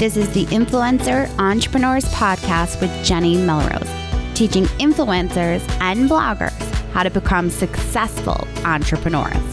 This is the Influencer Entrepreneurs Podcast with Jenny Melrose, teaching influencers and bloggers how to become successful entrepreneurs.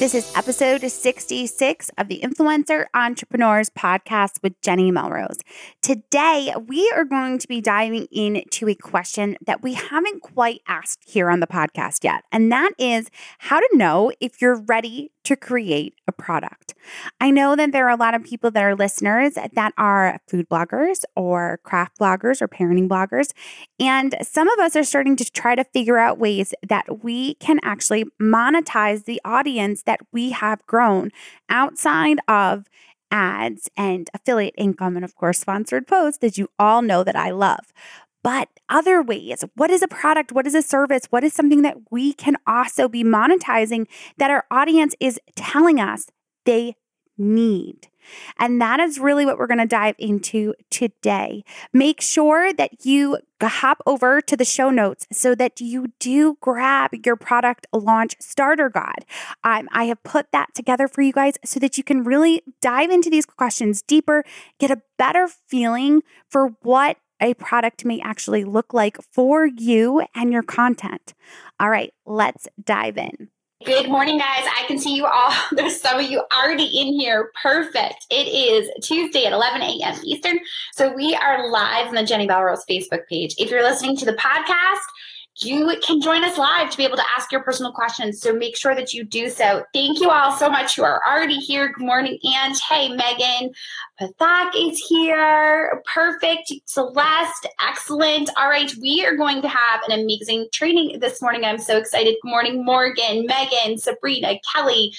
This is episode 66 of the Influencer Entrepreneurs Podcast with Jenny Melrose. Today, we are going to be diving into a question that we haven't quite asked here on the podcast yet, and that is how to know if you're ready to create a product. I know that there are a lot of people that are listeners that are food bloggers or craft bloggers or parenting bloggers. And some of us are starting to try to figure out ways that we can actually monetize the audience that we have grown outside of ads and affiliate income and of course sponsored posts that you all know that I love but other ways. What is a product? What is a service? What is something that we can also be monetizing that our audience is telling us they need? And that is really what we're going to dive into today. Make sure that you hop over to the show notes so that you do grab your product launch starter guide. Um, I have put that together for you guys so that you can really dive into these questions deeper, get a better feeling for what a product may actually look like for you and your content. All right, let's dive in. Good morning, guys. I can see you all. There's some of you already in here. Perfect. It is Tuesday at 11 a.m. Eastern. So we are live on the Jenny Melrose Facebook page. If you're listening to the podcast, you can join us live to be able to ask your personal questions. So make sure that you do so. Thank you all so much who are already here. Good morning, and hey, Megan. Pathak is here. Perfect. Celeste, excellent. All right, we are going to have an amazing training this morning. I'm so excited. Good morning, Morgan, Megan, Sabrina, Kelly.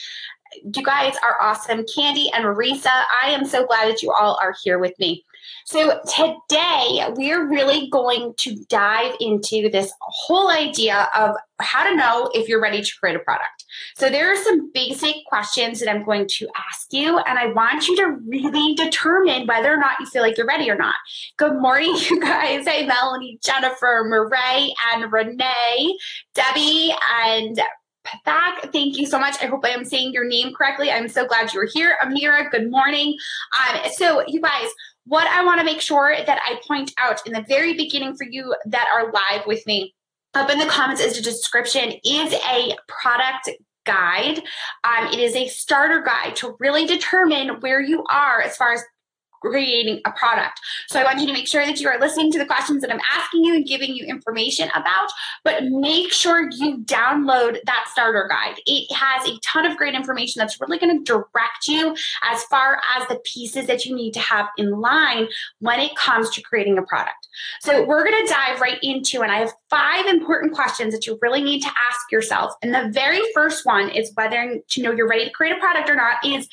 You guys are awesome. Candy and Marisa, I am so glad that you all are here with me. So, today we're really going to dive into this whole idea of how to know if you're ready to create a product. So, there are some basic questions that I'm going to ask you, and I want you to really determine whether or not you feel like you're ready or not. Good morning, you guys. Hey, Melanie, Jennifer, Murray, and Renee, Debbie, and Pathak, thank you so much. I hope I am saying your name correctly. I'm so glad you were here. Amira, good morning. Um, so, you guys, what I want to make sure that I point out in the very beginning for you that are live with me up in the comments is the description is a product guide. Um, it is a starter guide to really determine where you are as far as creating a product. So I want you to make sure that you are listening to the questions that I'm asking you and giving you information about, but make sure you download that starter guide. It has a ton of great information that's really going to direct you as far as the pieces that you need to have in line when it comes to creating a product. So we're going to dive right into, and I have five important questions that you really need to ask yourself. And the very first one is whether to know you're ready to create a product or not is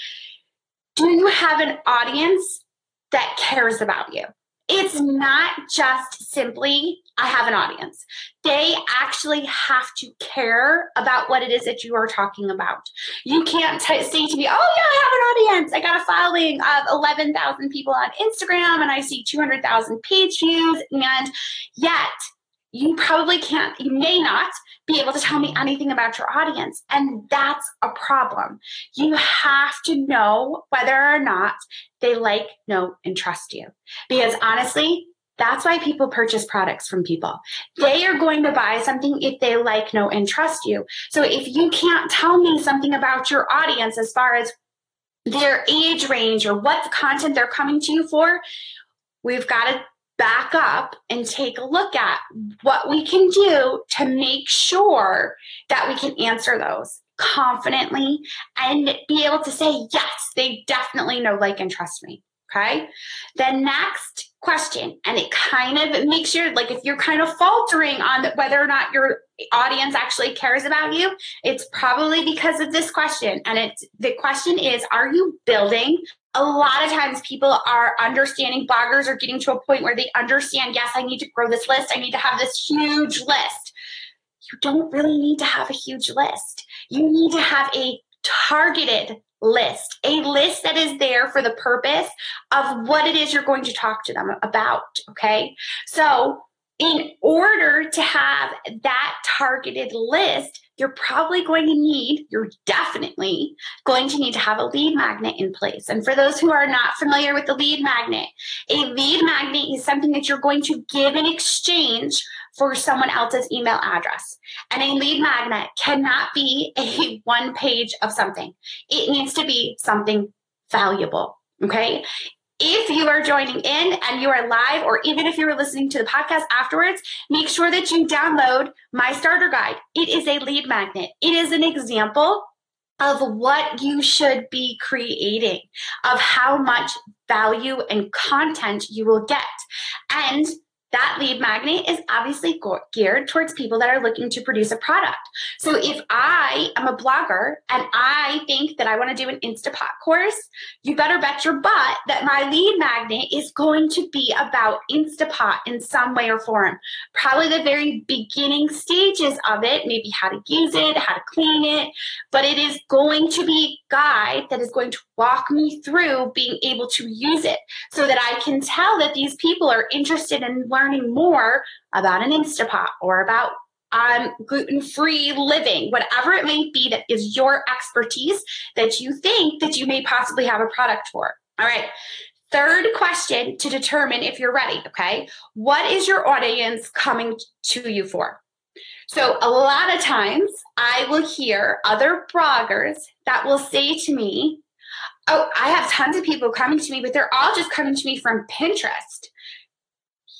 do you have an audience that cares about you. It's not just simply, I have an audience. They actually have to care about what it is that you are talking about. You can't t- say to me, oh, yeah, I have an audience. I got a following of 11,000 people on Instagram and I see 200,000 page views. And yet, you probably can't, you may not be able to tell me anything about your audience. And that's a problem. You have to know whether or not they like, know, and trust you. Because honestly, that's why people purchase products from people. They are going to buy something if they like, know, and trust you. So if you can't tell me something about your audience as far as their age range or what content they're coming to you for, we've got to back up and take a look at what we can do to make sure that we can answer those confidently and be able to say, yes, they definitely know, like, and trust me. Okay. The next question, and it kind of makes you like if you're kind of faltering on whether or not your audience actually cares about you, it's probably because of this question. And it's the question is, are you building a lot of times people are understanding bloggers are getting to a point where they understand yes i need to grow this list. I need to have this huge list. You don't really need to have a huge list. You need to have a targeted list a list that is there for the purpose of what it is you're going to talk to them about okay? So in order to have that targeted list, you're probably going to need, you're definitely going to need to have a lead magnet in place. And for those who are not familiar with the lead magnet, a lead magnet is something that you're going to give in exchange for someone else's email address. And a lead magnet cannot be a one page of something, it needs to be something valuable. Okay. If you are joining in and you are live, or even if you're listening to the podcast afterwards, make sure that you download my starter guide. It is a lead magnet, it is an example of what you should be creating, of how much value and content you will get. And that lead magnet is obviously geared towards people that are looking to produce a product. So if I am a blogger and I think that I want to do an Instapot course, you better bet your butt that my lead magnet is going to be about Instapot in some way or form. Probably the very beginning stages of it, maybe how to use it, how to clean it, but it is going to be a guide that is going to walk me through being able to use it so that I can tell that these people are interested in learning more about an Instapot or about um, gluten free living, whatever it may be that is your expertise that you think that you may possibly have a product for. All right. Third question to determine if you're ready. Okay. What is your audience coming to you for? So, a lot of times I will hear other bloggers that will say to me, Oh, I have tons of people coming to me, but they're all just coming to me from Pinterest.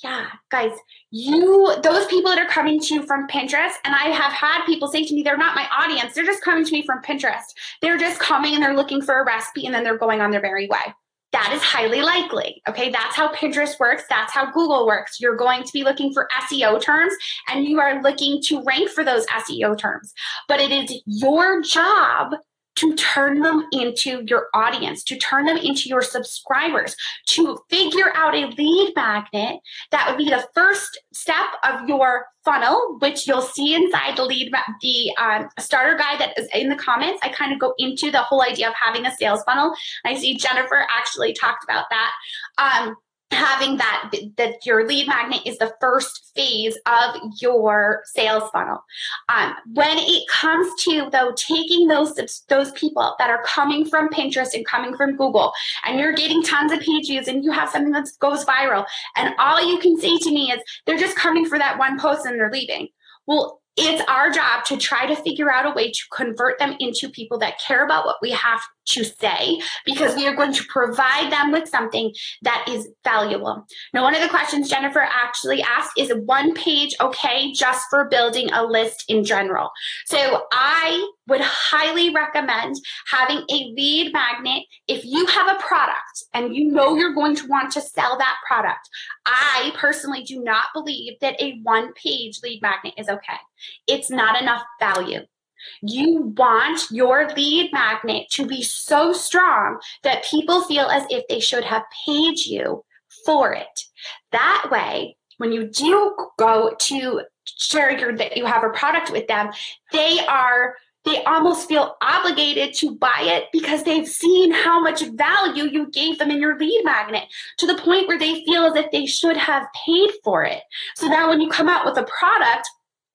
Yeah, guys, you, those people that are coming to you from Pinterest, and I have had people say to me, they're not my audience. They're just coming to me from Pinterest. They're just coming and they're looking for a recipe and then they're going on their merry way. That is highly likely. Okay. That's how Pinterest works. That's how Google works. You're going to be looking for SEO terms and you are looking to rank for those SEO terms. But it is your job to turn them into your audience, to turn them into your subscribers, to figure out a lead magnet that would be the first step of your funnel, which you'll see inside the lead, the um, starter guide that is in the comments. I kind of go into the whole idea of having a sales funnel. I see Jennifer actually talked about that. Um, having that that your lead magnet is the first phase of your sales funnel. Um, when it comes to though taking those those people that are coming from pinterest and coming from google and you're getting tons of page views and you have something that goes viral and all you can say to me is they're just coming for that one post and they're leaving. Well it's our job to try to figure out a way to convert them into people that care about what we have to say because we are going to provide them with something that is valuable. Now, one of the questions Jennifer actually asked is one page okay just for building a list in general? So I would highly recommend having a lead magnet if you have a product and you know you're going to want to sell that product. I personally do not believe that a one page lead magnet is okay. It's not enough value. You want your lead magnet to be so strong that people feel as if they should have paid you for it. That way, when you do go to share your, that you have a product with them, they are they almost feel obligated to buy it because they've seen how much value you gave them in your lead magnet to the point where they feel as if they should have paid for it. So now when you come out with a product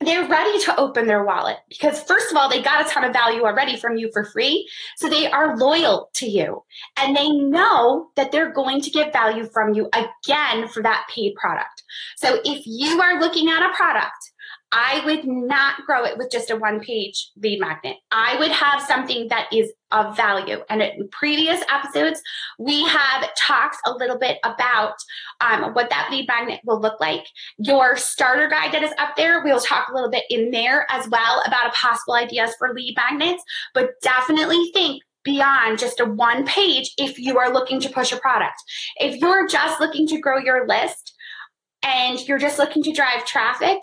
they're ready to open their wallet because first of all they got a ton of value already from you for free. So they are loyal to you and they know that they're going to get value from you again for that paid product. So if you are looking at a product I would not grow it with just a one page lead magnet. I would have something that is of value. And in previous episodes, we have talked a little bit about um, what that lead magnet will look like. Your starter guide that is up there, we'll talk a little bit in there as well about possible ideas for lead magnets, but definitely think beyond just a one page if you are looking to push a product. If you're just looking to grow your list and you're just looking to drive traffic,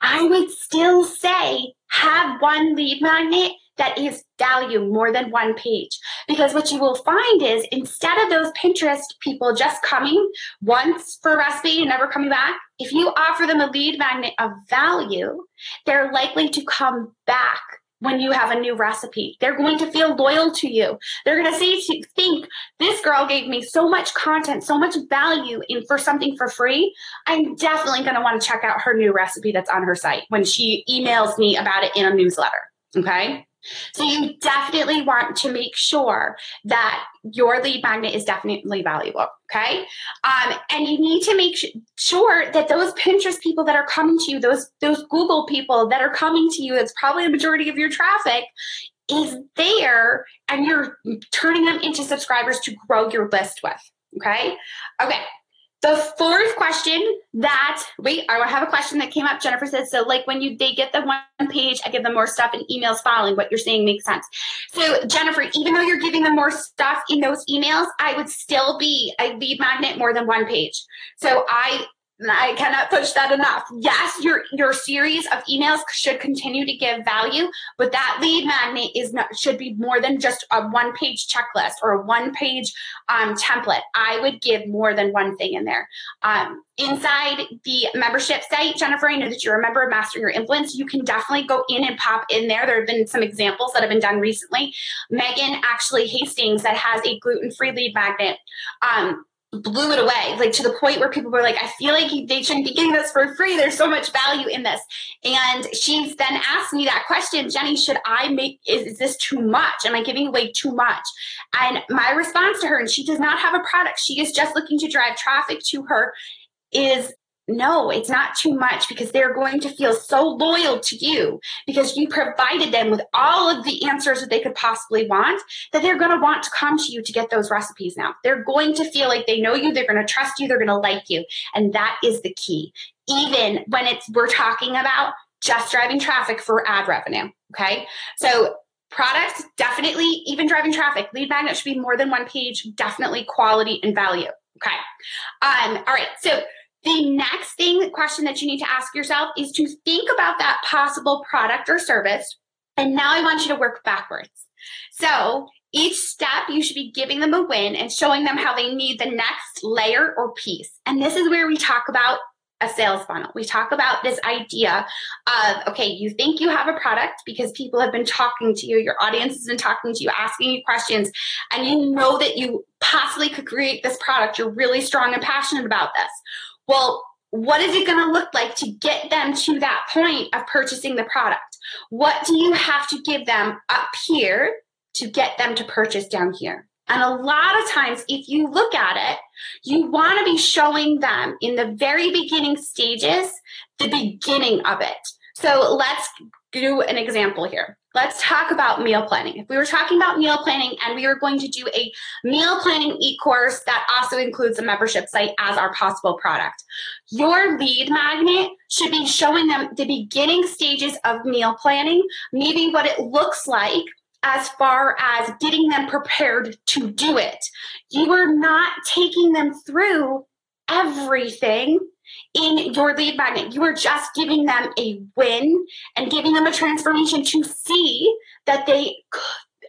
I would still say have one lead magnet that is value more than one page. Because what you will find is instead of those Pinterest people just coming once for a recipe and never coming back, if you offer them a lead magnet of value, they're likely to come back when you have a new recipe. They're going to feel loyal to you. They're going to say think this girl gave me so much content, so much value in for something for free. I'm definitely going to want to check out her new recipe that's on her site when she emails me about it in a newsletter. Okay? So you definitely want to make sure that your lead magnet is definitely valuable. Okay. Um, and you need to make sure that those Pinterest people that are coming to you, those, those Google people that are coming to you, that's probably the majority of your traffic is there and you're turning them into subscribers to grow your list with. Okay. Okay. The fourth question that wait, I have a question that came up. Jennifer says so. Like when you they get the one page, I give them more stuff and emails following. What you're saying makes sense. So Jennifer, even though you're giving them more stuff in those emails, I would still be a lead magnet more than one page. So I I cannot push that enough. Yes, your your series of emails should continue to give value, but that lead magnet is not should be more than just a one page checklist or a one page um, template. I would give more than one thing in there. Um, inside the membership site, Jennifer, I know that you remember Mastering Your Influence. You can definitely go in and pop in there. There have been some examples that have been done recently. Megan actually Hastings that has a gluten free lead magnet. Um, blew it away, like to the point where people were like, I feel like they shouldn't be getting this for free. There's so much value in this. And she's then asked me that question, Jenny, should I make, is, is this too much? Am I giving away too much? And my response to her, and she does not have a product, she is just looking to drive traffic to her, is no, it's not too much because they're going to feel so loyal to you because you provided them with all of the answers that they could possibly want that they're going to want to come to you to get those recipes now. They're going to feel like they know you, they're going to trust you, they're going to like you. And that is the key. Even when it's we're talking about just driving traffic for ad revenue, okay? So products definitely even driving traffic lead magnet should be more than one page definitely quality and value okay um all right so the next thing, question that you need to ask yourself is to think about that possible product or service. And now I want you to work backwards. So each step, you should be giving them a win and showing them how they need the next layer or piece. And this is where we talk about a sales funnel. We talk about this idea of, okay, you think you have a product because people have been talking to you, your audience has been talking to you, asking you questions, and you know that you possibly could create this product. You're really strong and passionate about this. Well, what is it going to look like to get them to that point of purchasing the product? What do you have to give them up here to get them to purchase down here? And a lot of times, if you look at it, you want to be showing them in the very beginning stages the beginning of it. So let's do an example here. Let's talk about meal planning. If we were talking about meal planning and we were going to do a meal planning e-course that also includes a membership site as our possible product, your lead magnet should be showing them the beginning stages of meal planning, maybe what it looks like as far as getting them prepared to do it. You are not taking them through everything in your lead magnet. You are just giving them a win and giving them a transformation to see that they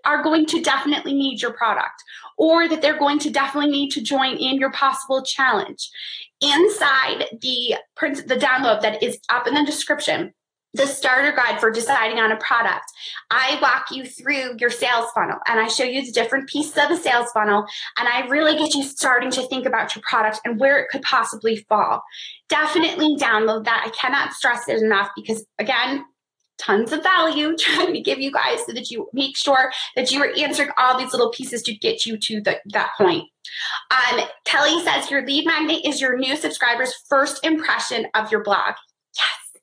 are going to definitely need your product or that they're going to definitely need to join in your possible challenge. Inside the the download that is up in the description, the starter guide for deciding on a product. I walk you through your sales funnel and I show you the different pieces of the sales funnel and I really get you starting to think about your product and where it could possibly fall. Definitely download that. I cannot stress it enough because again, tons of value trying to give you guys so that you make sure that you are answering all these little pieces to get you to the, that point. Um, Kelly says your lead magnet is your new subscriber's first impression of your blog.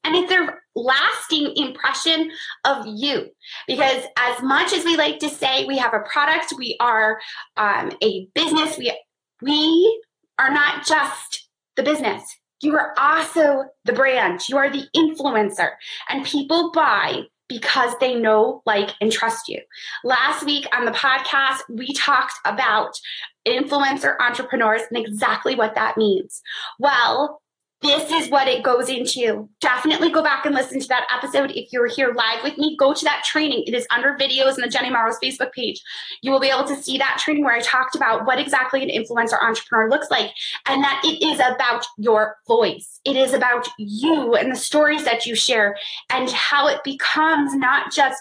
And it's their lasting impression of you. Because as much as we like to say we have a product, we are um, a business, we, we are not just the business. You are also the brand. You are the influencer. And people buy because they know, like, and trust you. Last week on the podcast, we talked about influencer entrepreneurs and exactly what that means. Well, this is what it goes into. Definitely go back and listen to that episode. If you're here live with me, go to that training. It is under videos in the Jenny Melrose Facebook page. You will be able to see that training where I talked about what exactly an influencer entrepreneur looks like and that it is about your voice. It is about you and the stories that you share and how it becomes not just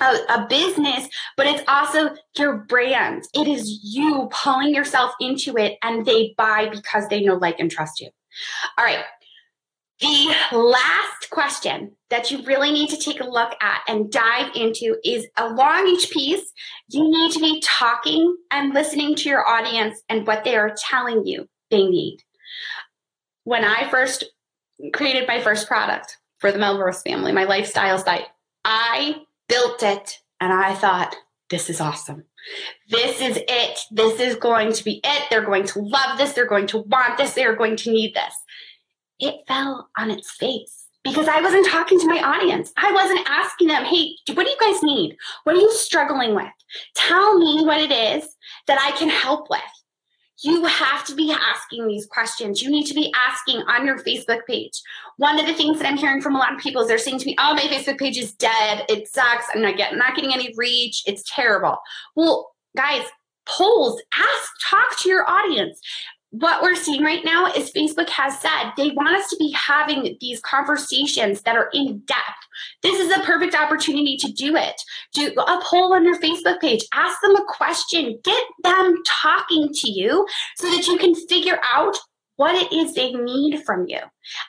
a, a, business, but it's also your brand. It is you pulling yourself into it and they buy because they know, like, and trust you. All right. The last question that you really need to take a look at and dive into is along each piece, you need to be talking and listening to your audience and what they are telling you they need. When I first created my first product for the Melrose family, my lifestyle site, I built it and I thought, this is awesome. This is it. This is going to be it. They're going to love this. They're going to want this. They're going to need this. It fell on its face because I wasn't talking to my audience. I wasn't asking them, hey, what do you guys need? What are you struggling with? Tell me what it is that I can help with. You have to be asking these questions. You need to be asking on your Facebook page. One of the things that I'm hearing from a lot of people is they're saying to me, "Oh, my Facebook page is dead. It sucks. I'm not getting not getting any reach. It's terrible." Well, guys, polls, ask, talk to your audience what we're seeing right now is Facebook has said they want us to be having these conversations that are in depth. This is a perfect opportunity to do it. Do a poll on your Facebook page, ask them a question, get them talking to you so that you can figure out what it is they need from you.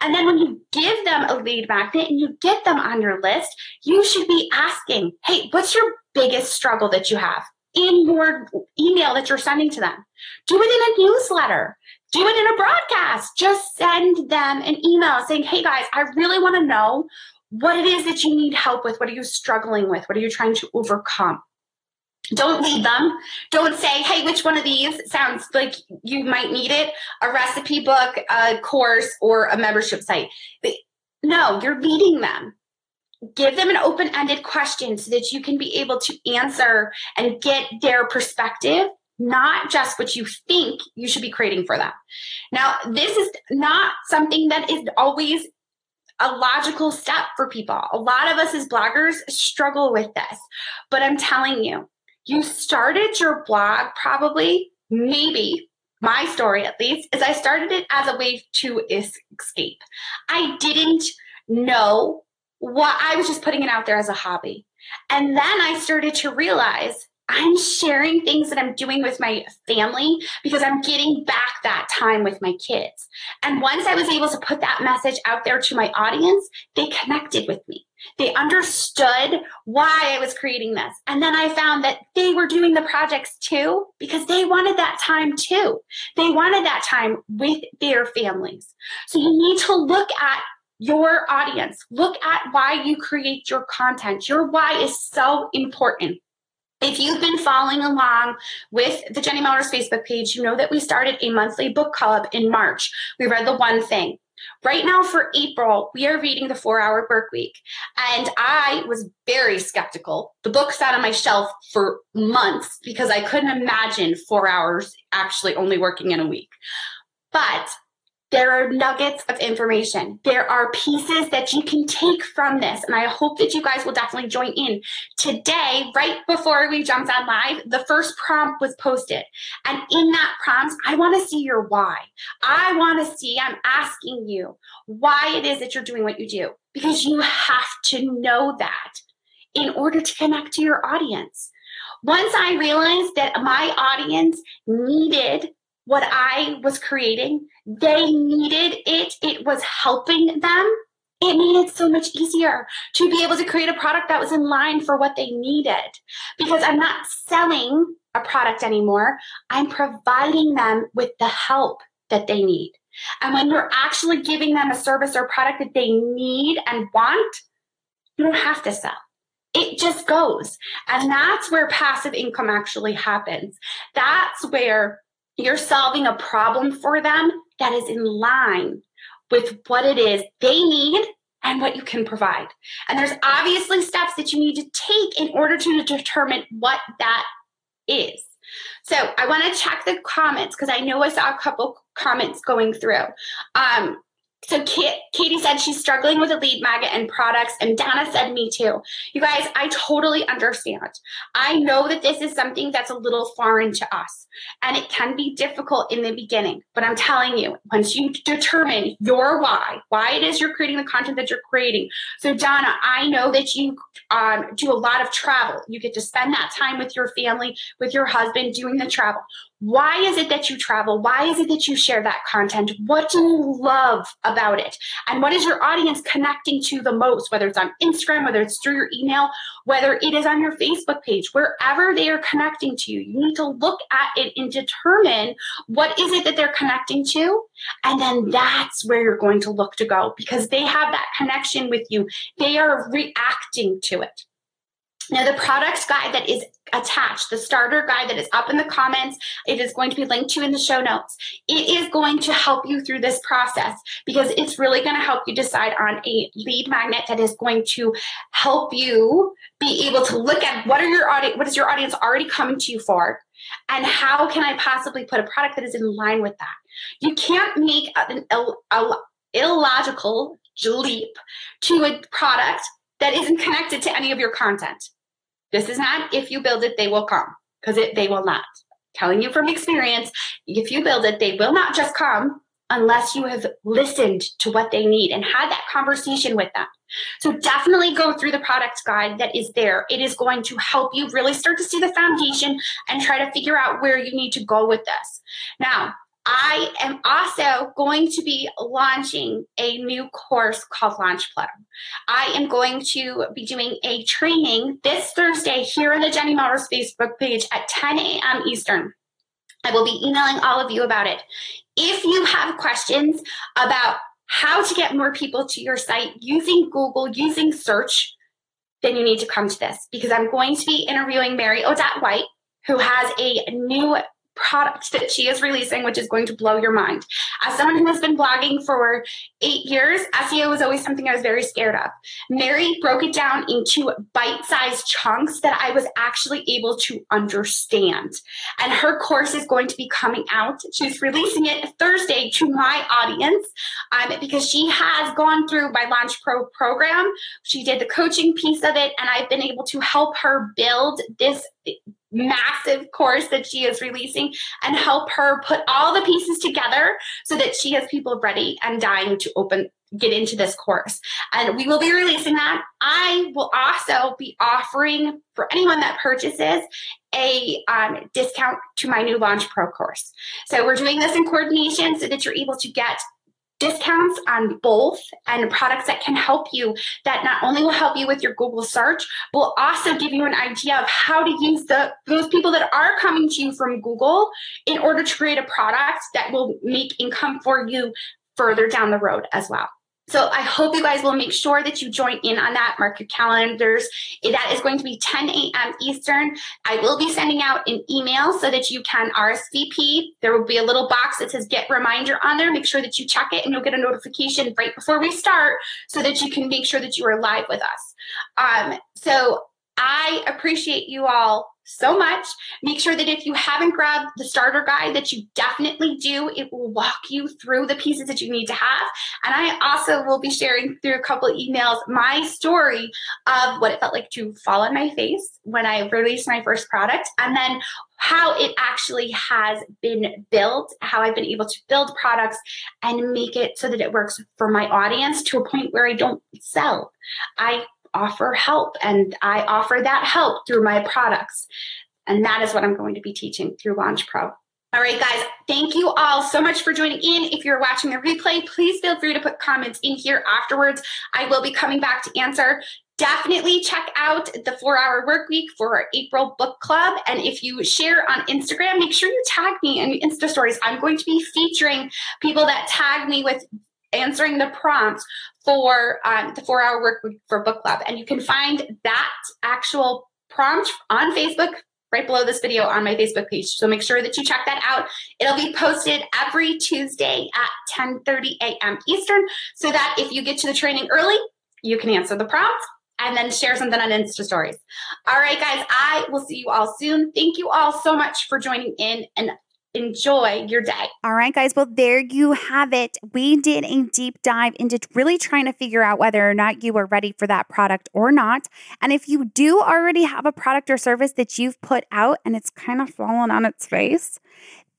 And then when you give them a lead magnet and you get them on your list, you should be asking, hey, what's your biggest struggle that you have? In your email that you're sending to them. Do it in a newsletter. Do it in a broadcast. Just send them an email saying, hey guys, I really want to know what it is that you need help with. What are you struggling with? What are you trying to overcome? Don't lead them. Don't say, hey, which one of these sounds like you might need it? A recipe book, a course, or a membership site. No, you're leading them give them an open ended question so that you can be able to answer and get their perspective, not just what you think you should be creating for them. Now, this is not something that is always a logical step for people. A lot of us as bloggers struggle with this, but I'm telling you, you started your blog probably, maybe my story at least, is I started it as a way to escape. I didn't know what I was just putting it out there as a hobby. And then I started to realize I'm sharing things that I'm doing with my family because I'm getting back that time with my kids. And once I was able to put that message out there to my audience, they connected with me. They understood why I was creating this. And then I found that they were doing the projects too because they wanted that time too. They wanted that time with their families. So you need to look at your audience. Look at why you create your content. Your why is so important. If you've been following along with the Jenny Melrose Facebook page, you know that we started a monthly book club in March. We read the one thing. Right now for April, we are reading the four hour work week. And I was very skeptical. The book sat on my shelf for months because I couldn't imagine four hours actually only working in a week. But there are nuggets of information. There are pieces that you can take from this. And I hope that you guys will definitely join in. Today, right before we jumped on live, the first prompt was posted. And in that prompt, I want to see your why. I want to see, I'm asking you why it is that you're doing what you do, because you have to know that in order to connect to your audience. Once I realized that my audience needed what I was creating. They needed it, it was helping them. It made it so much easier to be able to create a product that was in line for what they needed because I'm not selling a product anymore. I'm providing them with the help that they need. And when you're actually giving them a service or product that they need and want, you don't have to sell. It just goes. And that's where passive income actually happens. That's where you're solving a problem for them that is in line with what it is they need and what you can provide. And there's obviously steps that you need to take in order to determine what that is. So I want to check the comments because I know I saw a couple comments going through. Um, so Katie said she's struggling with a lead magnet and products, and Donna said me too. You guys, I totally understand. I know that this is something that's a little foreign to us, and it can be difficult in the beginning. But I'm telling you, once you determine your why, why it is you're creating the content that you're creating. So Donna, I know that you um, do a lot of travel. You get to spend that time with your family, with your husband, doing the travel. Why is it that you travel? Why is it that you share that content? What do you love about it? And what is your audience connecting to the most, whether it's on Instagram, whether it's through your email, whether it is on your Facebook page, wherever they are connecting to you, you need to look at it and determine what is it that they're connecting to. And then that's where you're going to look to go because they have that connection with you. They are reacting to it. Now, the products guide that is attached, the starter guide that is up in the comments, it is going to be linked to in the show notes. It is going to help you through this process because it's really going to help you decide on a lead magnet that is going to help you be able to look at what are your audience, what is your audience already coming to you for, and how can I possibly put a product that is in line with that. You can't make an illogical leap to a product that isn't connected to any of your content. This is not if you build it, they will come because they will not. Telling you from experience, if you build it, they will not just come unless you have listened to what they need and had that conversation with them. So definitely go through the product guide that is there. It is going to help you really start to see the foundation and try to figure out where you need to go with this. Now, I am also going to be launching a new course called Launch Pro. I am going to be doing a training this Thursday here on the Jenny Melrose Facebook page at 10 a.m. Eastern. I will be emailing all of you about it. If you have questions about how to get more people to your site using Google, using search, then you need to come to this because I'm going to be interviewing Mary Odette White, who has a new product that she is releasing, which is going to blow your mind. As someone who has been blogging for eight years, SEO was always something I was very scared of. Mary broke it down into bite sized chunks that I was actually able to understand. And her course is going to be coming out. She's releasing it Thursday to my audience um, because she has gone through my Launch Pro program. She did the coaching piece of it, and I've been able to help her build this massive course that she is releasing and help her put all the pieces together so that she has people ready and dying to open get into this course. And we will be releasing that. I will also be offering for anyone that purchases a um, discount to my new launch pro course. So we're doing this in coordination so that you're able to get discounts on both and products that can help you that not only will help you with your Google search, will also give you an idea of how to use the those people that are coming to you from Google in order to create a product that will make income for you further down the road as well. So I hope you guys will make sure that you join in on that. Mark your calendars. That is going to be 10 a.m. Eastern. I will be sending out an email so that you can RSVP. There will be a little box that says get reminder on there. Make sure that you check it and you'll get a notification right before we start so that you can make sure that you are live with us. Um, so I appreciate you all so much. Make sure that if you haven't grabbed the starter guide, that you definitely do. It will walk you through the pieces that you need to have. And I also will be sharing through a couple emails my story of what it felt like to fall on my face when I released my first product, and then how it actually has been built, how I've been able to build products and make it so that it works for my audience to a point where I don't sell. I offer help and I offer that help through my products. And that is what I'm going to be teaching through Launch Pro. All right, guys, thank you all so much for joining in. If you're watching the replay, please feel free to put comments in here afterwards. I will be coming back to answer. Definitely check out the four hour work week for our April book club. And if you share on Instagram, make sure you tag me in Insta stories. I'm going to be featuring people that tag me with answering the prompts for um, the four hour work for book club. And you can find that actual prompt on Facebook right below this video on my Facebook page. So make sure that you check that out. It'll be posted every Tuesday at 10:30 a.m. Eastern so that if you get to the training early, you can answer the prompts and then share something on Insta stories. All right guys, I will see you all soon. Thank you all so much for joining in and enjoy your day. All right, guys. Well, there you have it. We did a deep dive into really trying to figure out whether or not you are ready for that product or not. And if you do already have a product or service that you've put out and it's kind of fallen on its face,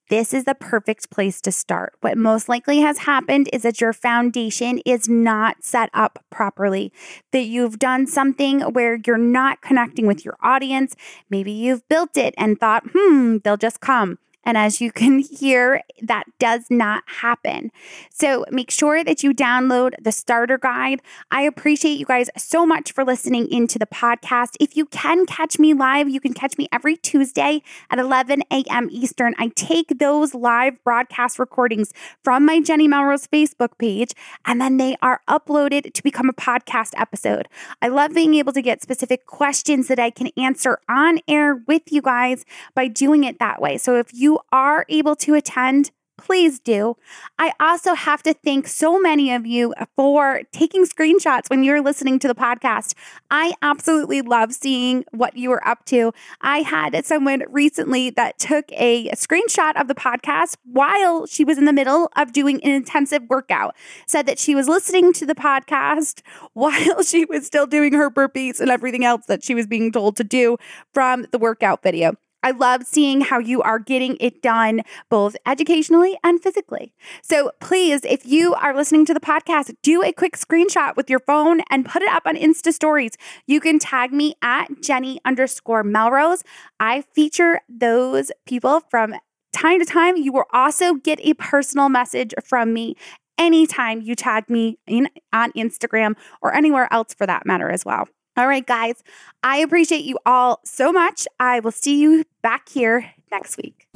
this is the perfect place to start. What most likely has happened is that your foundation is not set up properly, that you've done something where you're not connecting with your audience. Maybe you've built it and thought, hmm, they'll just come. And as you can hear, that does not happen. So make sure that you download the starter guide. I appreciate you guys so much for listening into the podcast. If you can catch me live, you can catch me every Tuesday at 11 a.m. Eastern. I take those live broadcast recordings from my Jenny Melrose Facebook page, and then they are uploaded to become a podcast episode. I love being able to get specific questions that I can answer on air with you guys by doing it that way. So if are able to attend, please do. I also have to thank so many of you for taking screenshots when you're listening to the podcast. I absolutely love seeing what you are up to. I had someone recently that took a, screenshot of the podcast while she was in the middle of doing an intensive workout, said that she was listening to the podcast while she was still doing her burpees and everything else that she was being told to do from the workout video. I love seeing how you are getting it done both educationally and physically. So please, if you are listening to the podcast, do a quick screenshot with your phone and put it up on Insta stories. You can tag me at Jenny underscore Melrose. I feature those people from time to time. You will also get a personal message from me anytime you tag me in, on Instagram or anywhere else for that matter as well. All right, guys, I appreciate you all so much. I will see you back here next week.